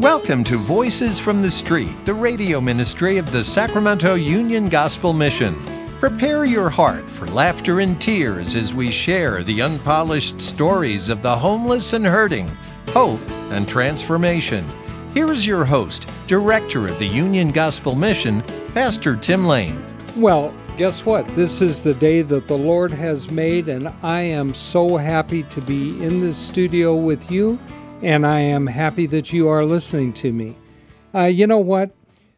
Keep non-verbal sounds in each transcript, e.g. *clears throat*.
Welcome to Voices from the Street, the radio ministry of the Sacramento Union Gospel Mission. Prepare your heart for laughter and tears as we share the unpolished stories of the homeless and hurting, hope and transformation. Here is your host, Director of the Union Gospel Mission, Pastor Tim Lane. Well, guess what? This is the day that the Lord has made, and I am so happy to be in the studio with you and I am happy that you are listening to me. Uh, you know what?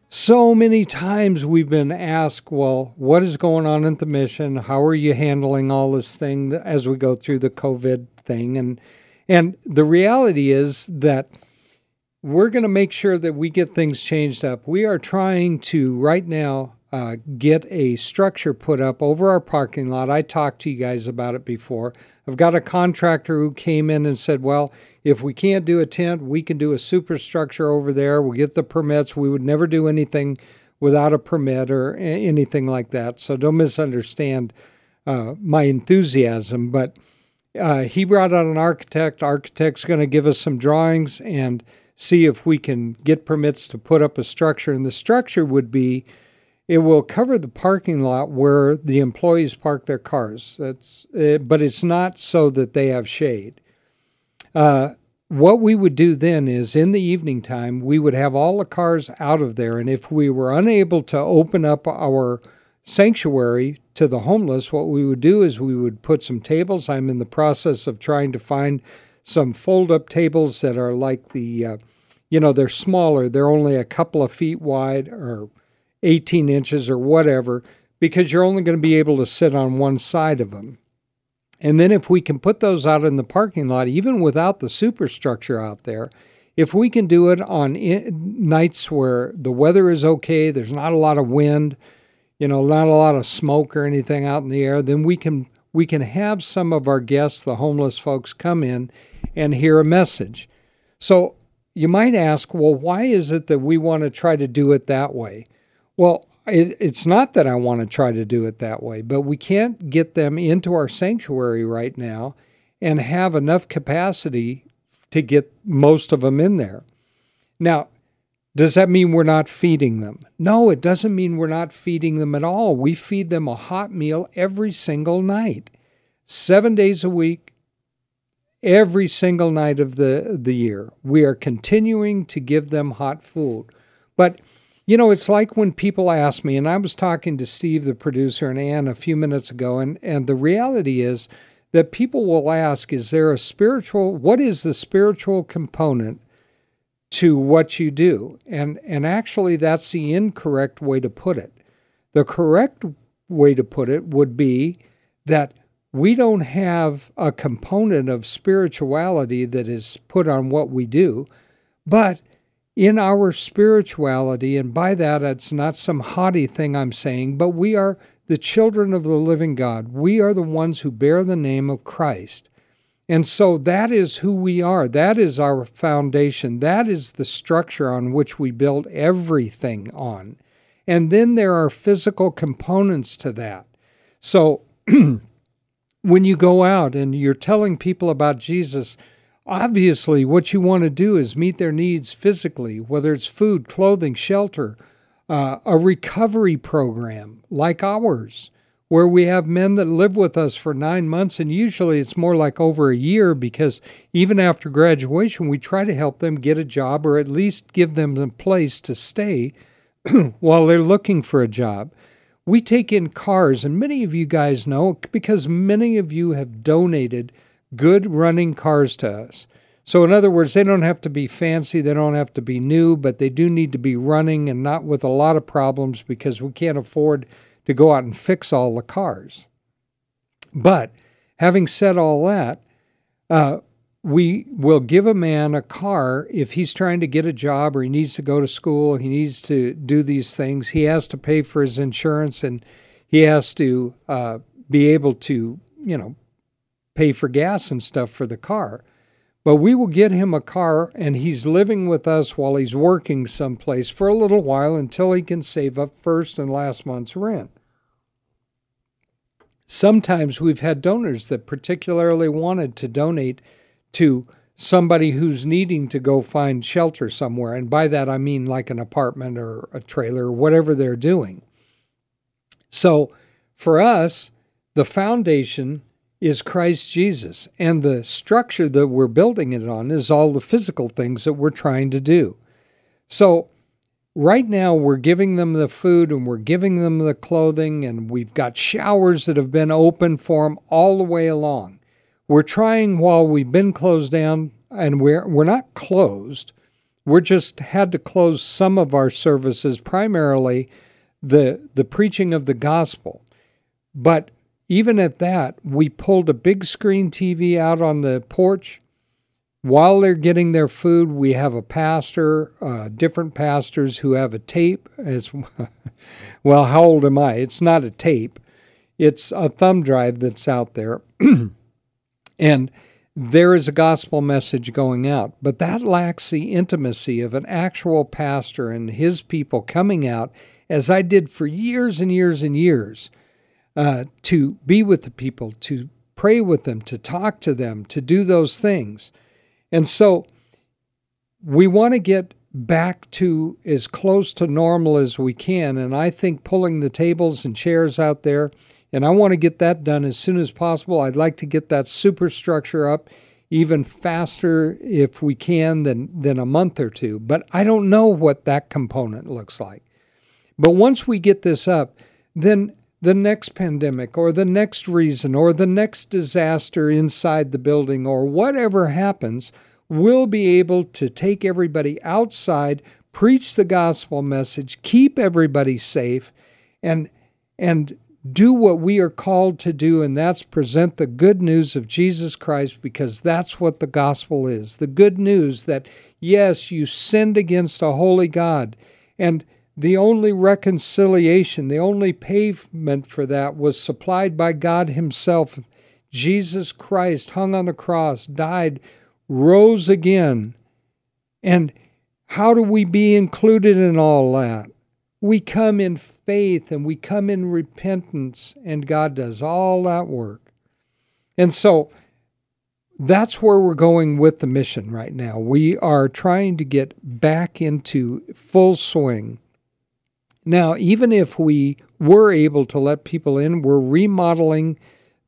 So many times we've been asked, well, what is going on at the mission? How are you handling all this thing as we go through the COVID thing? And and the reality is that we're going to make sure that we get things changed up. We are trying to right now uh, get a structure put up over our parking lot. I talked to you guys about it before. I've got a contractor who came in and said, well, if we can't do a tent, we can do a superstructure over there. We'll get the permits. We would never do anything without a permit or anything like that. So don't misunderstand uh, my enthusiasm. But uh, he brought out an architect. Architect's going to give us some drawings and see if we can get permits to put up a structure. And the structure would be it will cover the parking lot where the employees park their cars. That's, uh, but it's not so that they have shade. Uh, what we would do then is in the evening time, we would have all the cars out of there. And if we were unable to open up our sanctuary to the homeless, what we would do is we would put some tables. I'm in the process of trying to find some fold up tables that are like the, uh, you know, they're smaller. They're only a couple of feet wide or 18 inches or whatever, because you're only going to be able to sit on one side of them. And then if we can put those out in the parking lot, even without the superstructure out there, if we can do it on nights where the weather is okay, there's not a lot of wind, you know, not a lot of smoke or anything out in the air, then we can we can have some of our guests, the homeless folks, come in and hear a message. So you might ask, well, why is it that we want to try to do it that way? Well, it, it's not that I want to try to do it that way, but we can't get them into our sanctuary right now and have enough capacity to get most of them in there. Now, does that mean we're not feeding them? No, it doesn't mean we're not feeding them at all. We feed them a hot meal every single night, seven days a week, every single night of the, the year. We are continuing to give them hot food. But you know, it's like when people ask me, and I was talking to Steve, the producer, and Ann a few minutes ago, and, and the reality is that people will ask, is there a spiritual, what is the spiritual component to what you do? And, and actually, that's the incorrect way to put it. The correct way to put it would be that we don't have a component of spirituality that is put on what we do, but in our spirituality, and by that it's not some haughty thing I'm saying, but we are the children of the living God. We are the ones who bear the name of Christ. And so that is who we are. That is our foundation. That is the structure on which we build everything on. And then there are physical components to that. So *clears throat* when you go out and you're telling people about Jesus, Obviously, what you want to do is meet their needs physically, whether it's food, clothing, shelter, uh, a recovery program like ours, where we have men that live with us for nine months, and usually it's more like over a year because even after graduation, we try to help them get a job or at least give them a place to stay *clears throat* while they're looking for a job. We take in cars, and many of you guys know because many of you have donated good running cars to us. So, in other words, they don't have to be fancy, they don't have to be new, but they do need to be running and not with a lot of problems because we can't afford to go out and fix all the cars. But having said all that, uh, we will give a man a car if he's trying to get a job or he needs to go to school, he needs to do these things. He has to pay for his insurance and he has to uh, be able to, you know, pay for gas and stuff for the car. But we will get him a car and he's living with us while he's working someplace for a little while until he can save up first and last month's rent. Sometimes we've had donors that particularly wanted to donate to somebody who's needing to go find shelter somewhere. And by that, I mean like an apartment or a trailer or whatever they're doing. So for us, the foundation is Christ Jesus. And the structure that we're building it on is all the physical things that we're trying to do. So right now we're giving them the food and we're giving them the clothing and we've got showers that have been open for them all the way along. We're trying while we've been closed down and we're we're not closed. We're just had to close some of our services primarily the the preaching of the gospel. But even at that, we pulled a big screen TV out on the porch while they're getting their food, we have a pastor, uh, different pastors who have a tape. As *laughs* well, how old am I? It's not a tape; it's a thumb drive that's out there, *clears throat* and there is a gospel message going out. But that lacks the intimacy of an actual pastor and his people coming out, as I did for years and years and years, uh, to be with the people, to pray with them, to talk to them, to do those things. And so we want to get back to as close to normal as we can. And I think pulling the tables and chairs out there, and I want to get that done as soon as possible. I'd like to get that superstructure up even faster if we can than, than a month or two. But I don't know what that component looks like. But once we get this up, then the next pandemic or the next reason or the next disaster inside the building or whatever happens, we'll be able to take everybody outside, preach the gospel message, keep everybody safe, and and do what we are called to do, and that's present the good news of Jesus Christ because that's what the gospel is. The good news that, yes, you sinned against a holy God, and the only reconciliation, the only pavement for that was supplied by God Himself. Jesus Christ hung on the cross, died, rose again. And how do we be included in all that? We come in faith and we come in repentance, and God does all that work. And so that's where we're going with the mission right now. We are trying to get back into full swing now, even if we were able to let people in, we're remodeling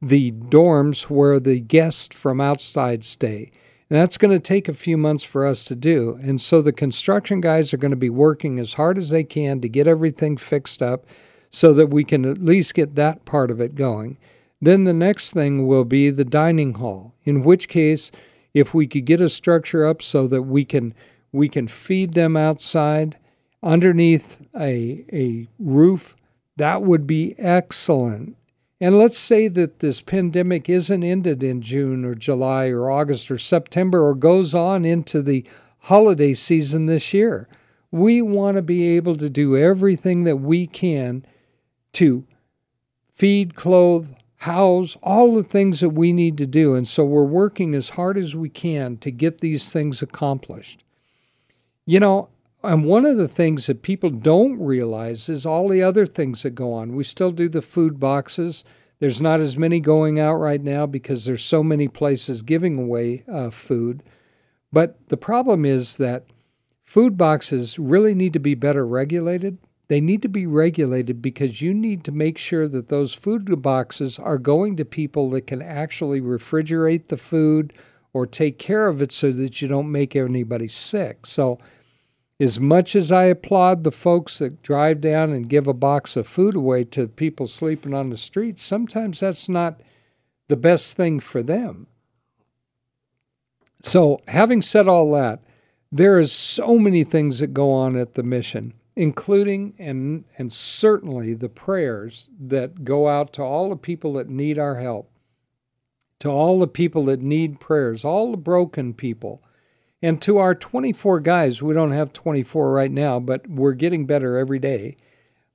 the dorms where the guests from outside stay. And that's going to take a few months for us to do. And so the construction guys are going to be working as hard as they can to get everything fixed up so that we can at least get that part of it going. Then the next thing will be the dining hall, in which case, if we could get a structure up so that we can we can feed them outside underneath a, a roof, that would be excellent. And let's say that this pandemic isn't ended in June or July or August or September or goes on into the holiday season this year. We want to be able to do everything that we can to feed, clothe, house, all the things that we need to do. And so we're working as hard as we can to get these things accomplished. You know, and one of the things that people don't realize is all the other things that go on. We still do the food boxes. There's not as many going out right now because there's so many places giving away uh, food. But the problem is that food boxes really need to be better regulated. They need to be regulated because you need to make sure that those food boxes are going to people that can actually refrigerate the food or take care of it so that you don't make anybody sick. So as much as I applaud the folks that drive down and give a box of food away to people sleeping on the streets, sometimes that's not the best thing for them. So, having said all that, there is so many things that go on at the mission, including and and certainly the prayers that go out to all the people that need our help, to all the people that need prayers, all the broken people and to our 24 guys, we don't have 24 right now, but we're getting better every day.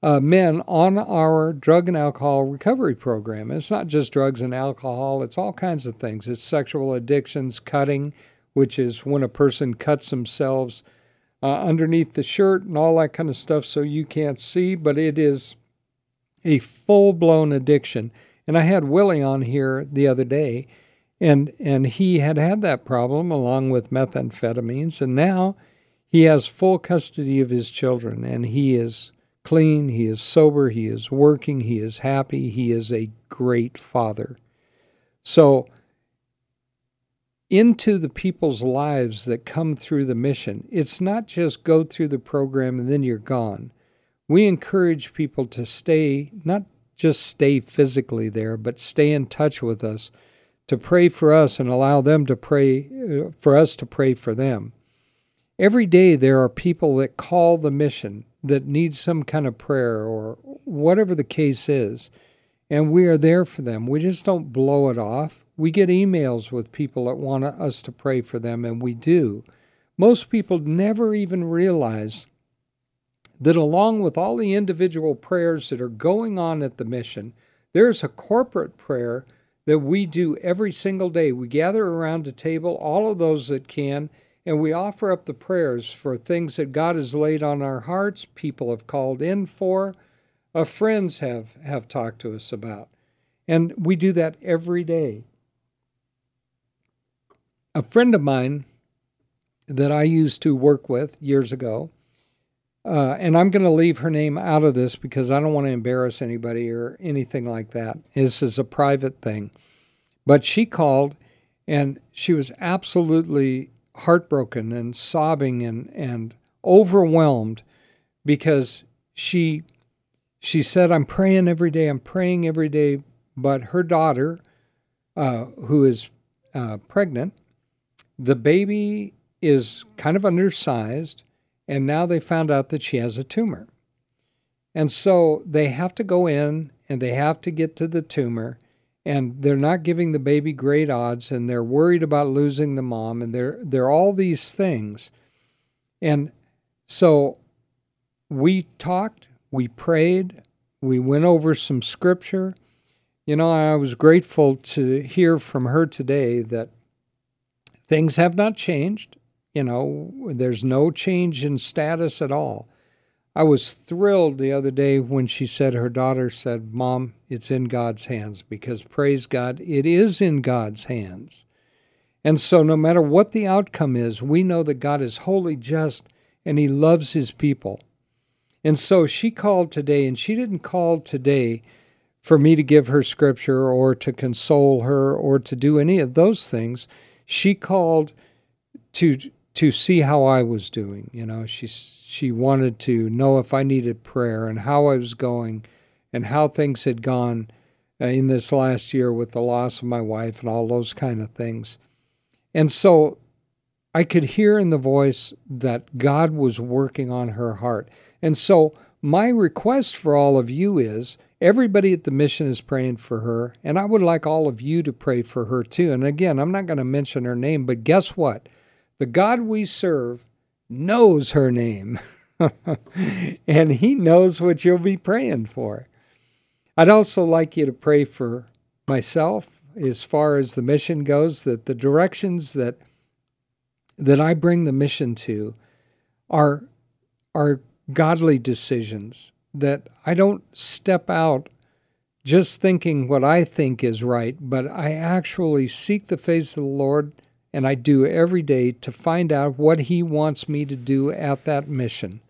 Uh, men on our drug and alcohol recovery program. It's not just drugs and alcohol, it's all kinds of things. It's sexual addictions, cutting, which is when a person cuts themselves uh, underneath the shirt and all that kind of stuff so you can't see, but it is a full blown addiction. And I had Willie on here the other day, And, and he had had that problem along with methamphetamines, and now he has full custody of his children, and he is clean, he is sober, he is working, he is happy, he is a great father. So, into the people's lives that come through the mission, it's not just go through the program and then you're gone. We encourage people to stay, not just stay physically there, but stay in touch with us, to pray for us and allow them to pray uh, for us to pray for them. Every day there are people that call the mission that need some kind of prayer or whatever the case is, and we are there for them. We just don't blow it off. We get emails with people that want us to pray for them, and we do. Most people never even realize that along with all the individual prayers that are going on at the mission, there's a corporate prayer that we do every single day. We gather around a table, all of those that can, and we offer up the prayers for things that God has laid on our hearts, people have called in for, uh, friends have, have talked to us about. And we do that every day. A friend of mine that I used to work with years ago, uh, and I'm going to leave her name out of this because I don't want to embarrass anybody or anything like that. This is a private thing. But she called and she was absolutely heartbroken and sobbing and, and overwhelmed because she she said, I'm praying every day, I'm praying every day. But her daughter, uh, who is uh, pregnant, the baby is kind of undersized and now they found out that she has a tumor. And so they have to go in and they have to get to the tumor and they're not giving the baby great odds and they're worried about losing the mom and they're they're all these things. And so we talked, we prayed, we went over some scripture. You know, I was grateful to hear from her today that things have not changed. You know, there's no change in status at all. I was thrilled the other day when she said her daughter said, Mom, it's in God's hands, because praise God, it is in God's hands. And so, no matter what the outcome is, we know that God is wholly just and He loves His people. And so she called today, and she didn't call today for me to give her scripture or to console her or to do any of those things. She called to to see how I was doing. You know, she she wanted to know if I needed prayer and how I was going, and how things had gone uh, in this last year with the loss of my wife and all those kind of things. And so I could hear in the voice that God was working on her heart. And so my request for all of you is everybody at the mission is praying for her, and I would like all of you to pray for her too. And again, I'm not going to mention her name, but guess what? The God we serve knows her name, *laughs* and He knows what you'll be praying for. I'd also like you to pray for myself as far as the mission goes, that the directions that that I bring the mission to are are godly decisions that I don't step out just thinking what I think is right, but I actually seek the face of the Lord and I do every day to find out what He wants me to do at that mission.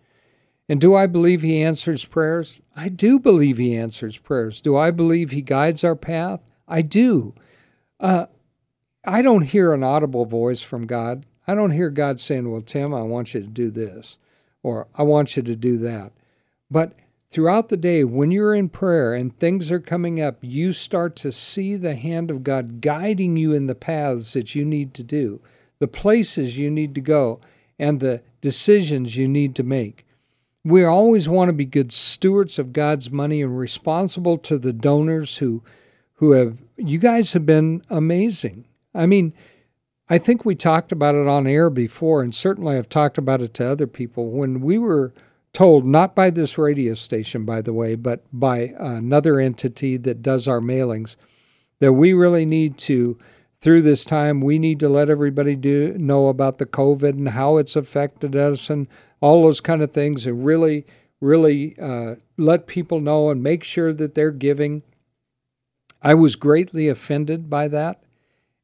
And do I believe He answers prayers? I do believe He answers prayers. Do I believe He guides our path? I do. Uh, I don't hear an audible voice from God. I don't hear God saying, Well, Tim, I want you to do this, or I want you to do that. But Throughout the day, when you're in prayer and things are coming up, you start to see the hand of God guiding you in the paths that you need to do, the places you need to go, and the decisions you need to make. We always want to be good stewards of God's money and responsible to the donors who who have you guys have been amazing. I mean, I think we talked about it on air before and certainly I've talked about it to other people when we were told, not by this radio station, by the way, but by another entity that does our mailings, that we really need to, through this time, we need to let everybody do know about the COVID and how it's affected us and all those kind of things, and really, really uh, let people know and make sure that they're giving. I was greatly offended by that.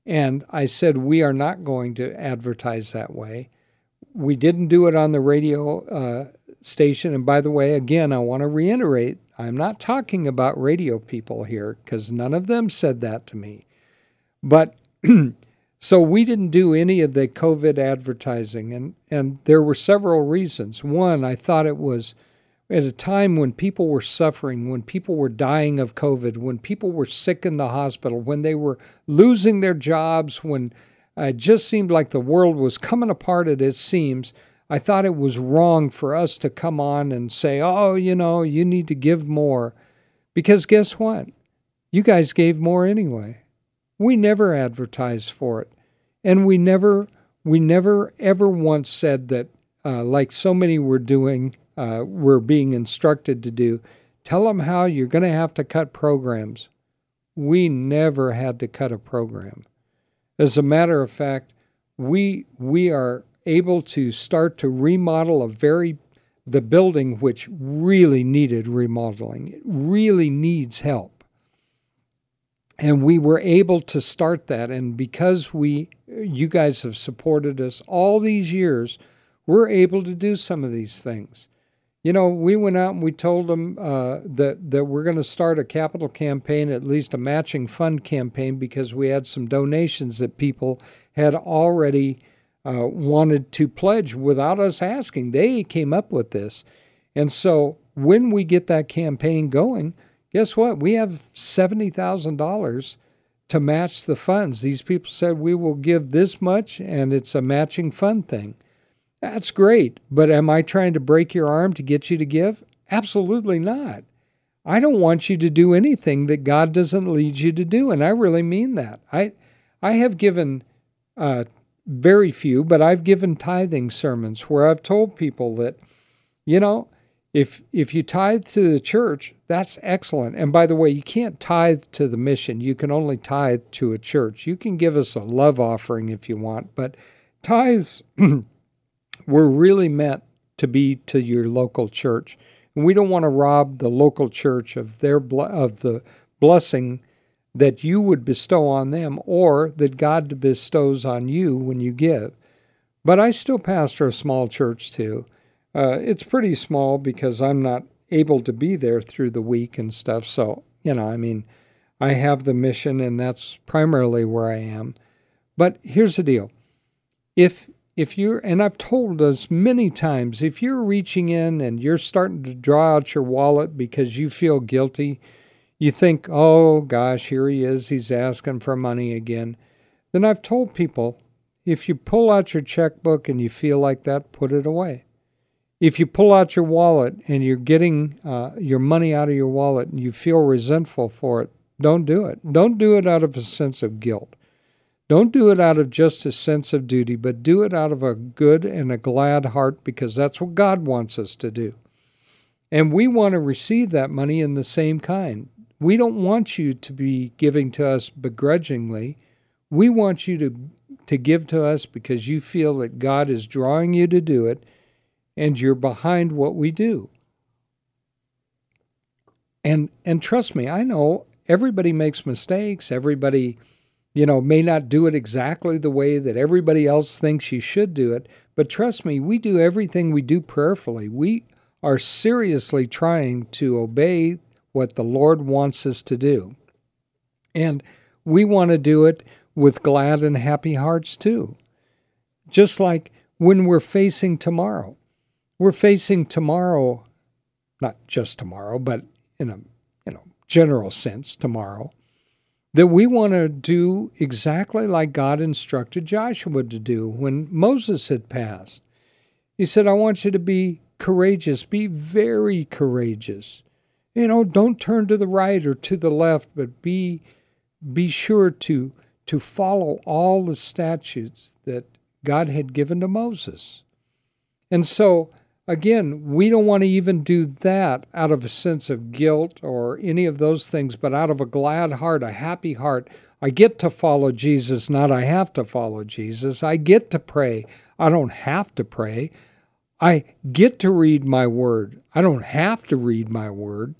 And I said, we are not going to advertise that way. We didn't do it on the radio uh, station. And by the way, again, I want to reiterate I'm not talking about radio people here because none of them said that to me. But *clears throat* so we didn't do any of the COVID advertising. And, and there were several reasons. One, I thought it was at a time when people were suffering, when people were dying of COVID, when people were sick in the hospital, when they were losing their jobs, when uh, it just seemed like the world was coming apart as it seems, I thought it was wrong for us to come on and say, oh, you know, you need to give more. Because guess what? You guys gave more anyway. We never advertised for it. And we never, we never ever once said that, uh, like so many were doing, uh, we're being instructed to do. Tell them how you're going to have to cut programs. We never had to cut a program. As a matter of fact, we we are able to start to remodel a very the building which really needed remodeling. It really needs help. And we were able to start that and because we you guys have supported us all these years, we're able to do some of these things. You know, we went out and we told them uh, that that we're going to start a capital campaign, at least a matching fund campaign, because we had some donations that people had already uh, wanted to pledge without us asking. They came up with this, and so when we get that campaign going, guess what? We have seventy thousand dollars to match the funds. These people said we will give this much, and it's a matching fund thing. That's great, but am I trying to break your arm to get you to give? Absolutely not. I don't want you to do anything that God doesn't lead you to do, and I really mean that. I, I have given uh, very few, but I've given tithing sermons where I've told people that, you know, if if you tithe to the church, that's excellent. And by the way, you can't tithe to the mission. You can only tithe to a church. You can give us a love offering if you want, but tithes *clears throat* were really meant to be to your local church. And we don't want to rob the local church of their of the blessing that you would bestow on them or that God bestows on you when you give. But I still pastor a small church too. Uh, it's pretty small because I'm not able to be there through the week and stuff. So, you know, I mean, I have the mission and that's primarily where I am. But here's the deal. If if you're, and I've told us many times, if you're reaching in and you're starting to draw out your wallet because you feel guilty, you think, oh gosh, here he is, he's asking for money again. Then I've told people, if you pull out your checkbook and you feel like that, put it away. If you pull out your wallet and you're getting uh, your money out of your wallet and you feel resentful for it, don't do it. Don't do it out of a sense of guilt. Don't do it out of just a sense of duty, but do it out of a good and a glad heart because that's what God wants us to do. And we want to receive that money in the same kind. We don't want you to be giving to us begrudgingly. We want you to, to give to us because you feel that God is drawing you to do it and you're behind what we do. And and trust me, I know everybody makes mistakes, everybody you know, may not do it exactly the way that everybody else thinks you should do it, but trust me, we do everything we do prayerfully. We are seriously trying to obey what the Lord wants us to do. And we want to do it with glad and happy hearts too. Just like when we're facing tomorrow. We're facing tomorrow, not just tomorrow, but in a you know general sense tomorrow that we want to do exactly like God instructed Joshua to do when Moses had passed. He said, I want you to be courageous, be very courageous. You know, don't turn to the right or to the left, but be be sure to to follow all the statutes that God had given to Moses. And so Again, we don't want to even do that out of a sense of guilt or any of those things, but out of a glad heart, a happy heart. I get to follow Jesus, not I have to follow Jesus. I get to pray. I don't have to pray. I get to read my word. I don't have to read my word.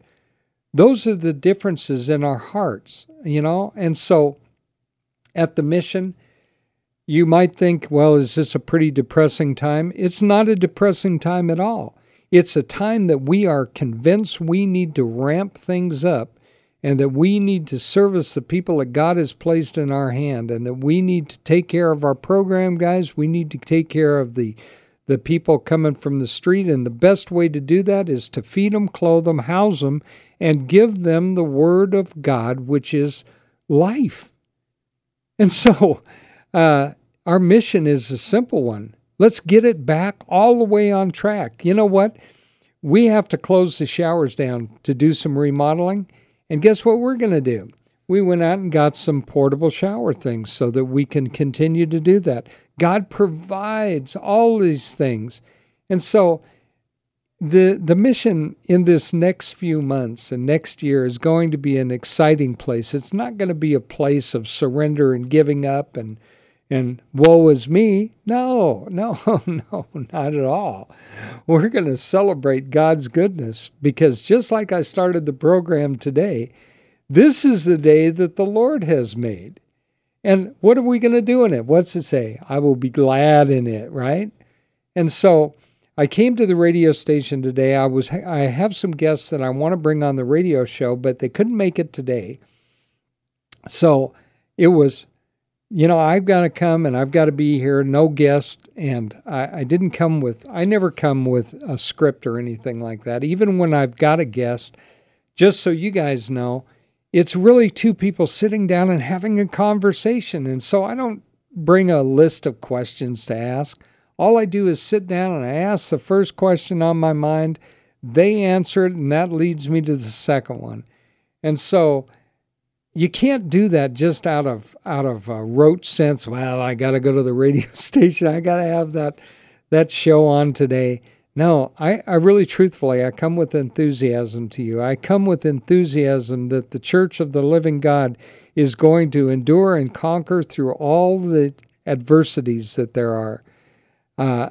Those are the differences in our hearts, you know? And so at the mission, you might think, well, is this a pretty depressing time? It's not a depressing time at all. It's a time that we are convinced we need to ramp things up and that we need to service the people that God has placed in our hand and that we need to take care of our program guys. We need to take care of the the people coming from the street and the best way to do that is to feed them, clothe them, house them and give them the word of God which is life. And so uh, our mission is a simple one. Let's get it back all the way on track. You know what? We have to close the showers down to do some remodeling. And guess what we're going to do? We went out and got some portable shower things so that we can continue to do that. God provides all these things. And so the the mission in this next few months and next year is going to be an exciting place. It's not going to be a place of surrender and giving up and and woe is me. No, no, *laughs* no, not at all. We're going to celebrate God's goodness because just like I started the program today, this is the day that the Lord has made. And what are we going to do in it? What's it say? I will be glad in it, right? And so I came to the radio station today. I was I have some guests that I want to bring on the radio show, but they couldn't make it today. So it was you know, I've got to come and I've got to be here, no guest. And I, I, didn't come with, I never come with a script or anything like that. Even when I've got a guest, just so you guys know, it's really two people sitting down and having a conversation. And so I don't bring a list of questions to ask. All I do is sit down and I ask the first question on my mind. They answer it, and that leads me to the second one. And so, you can't do that just out of out of a rote sense. Well, I got to go to the radio *laughs* station. I got to have that that show on today. No, I, I really truthfully, I come with enthusiasm to you. I come with enthusiasm that the Church of the Living God is going to endure and conquer through all the adversities that there are. Uh,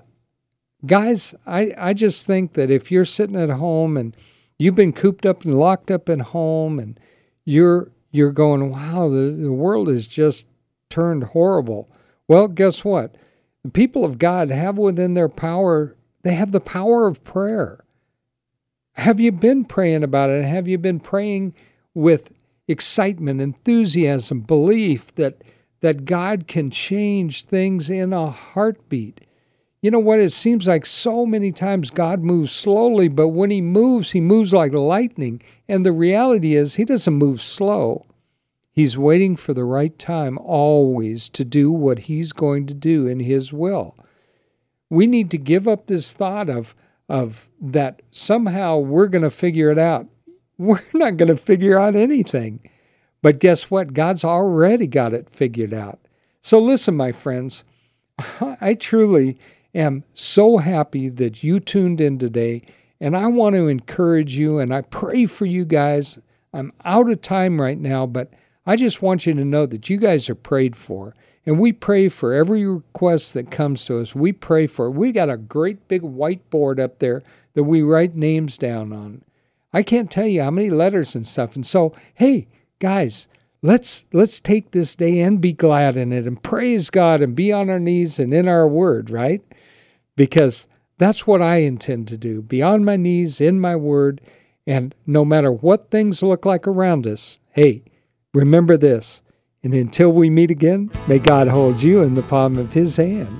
guys, I, I just think that if you're sitting at home and you've been cooped up and locked up in home and you're you're going, wow, the, the world is just turned horrible. Well, guess what? The people of God have within their power, they have the power of prayer. Have you been praying about it? Have you been praying with excitement, enthusiasm, belief that, that God can change things in a heartbeat? You know what? It seems like so many times God moves slowly, but when He moves, He moves like lightning. And the reality is, He doesn't move slow. He's waiting for the right time always to do what He's going to do in His will. We need to give up this thought of, of that somehow we're going to figure it out. *laughs* We're not going to figure out anything. But guess what? God's already got it figured out. So listen, my friends, *laughs* I truly am so happy that you tuned in today. And I want to encourage you and I pray for you guys. I'm out of time right now, but I just want you to know that you guys are prayed for. And we pray for every request that comes to us. We pray for it. We got a great big whiteboard up there that we write names down on. I can't tell you how many letters and stuff. And so, hey, guys, let's let's take this day and be glad in it and praise God and be on our knees and in our word, right? because that's what I intend to do be on my knees in my word. And no matter what things look like around us, hey, remember this. And until we meet again, may God hold you in the palm of his hand.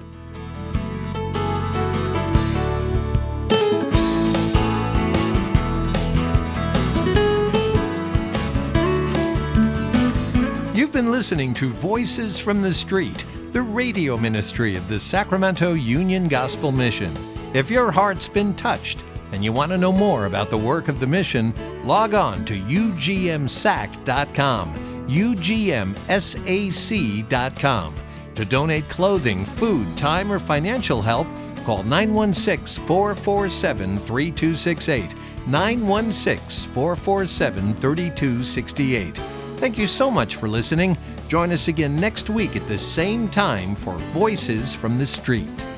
You've been listening to Voices from the Street the radio ministry of the Sacramento Union Gospel Mission. If your heart's been touched and you want to know more about the work of the mission, log on to ugmsac.com, ugmsac.com. To donate clothing, food, time, or financial help, call 916 447 3268. 916 447 3268. Thank you so much for listening. Join us again next week at the same time for Voices from the Street.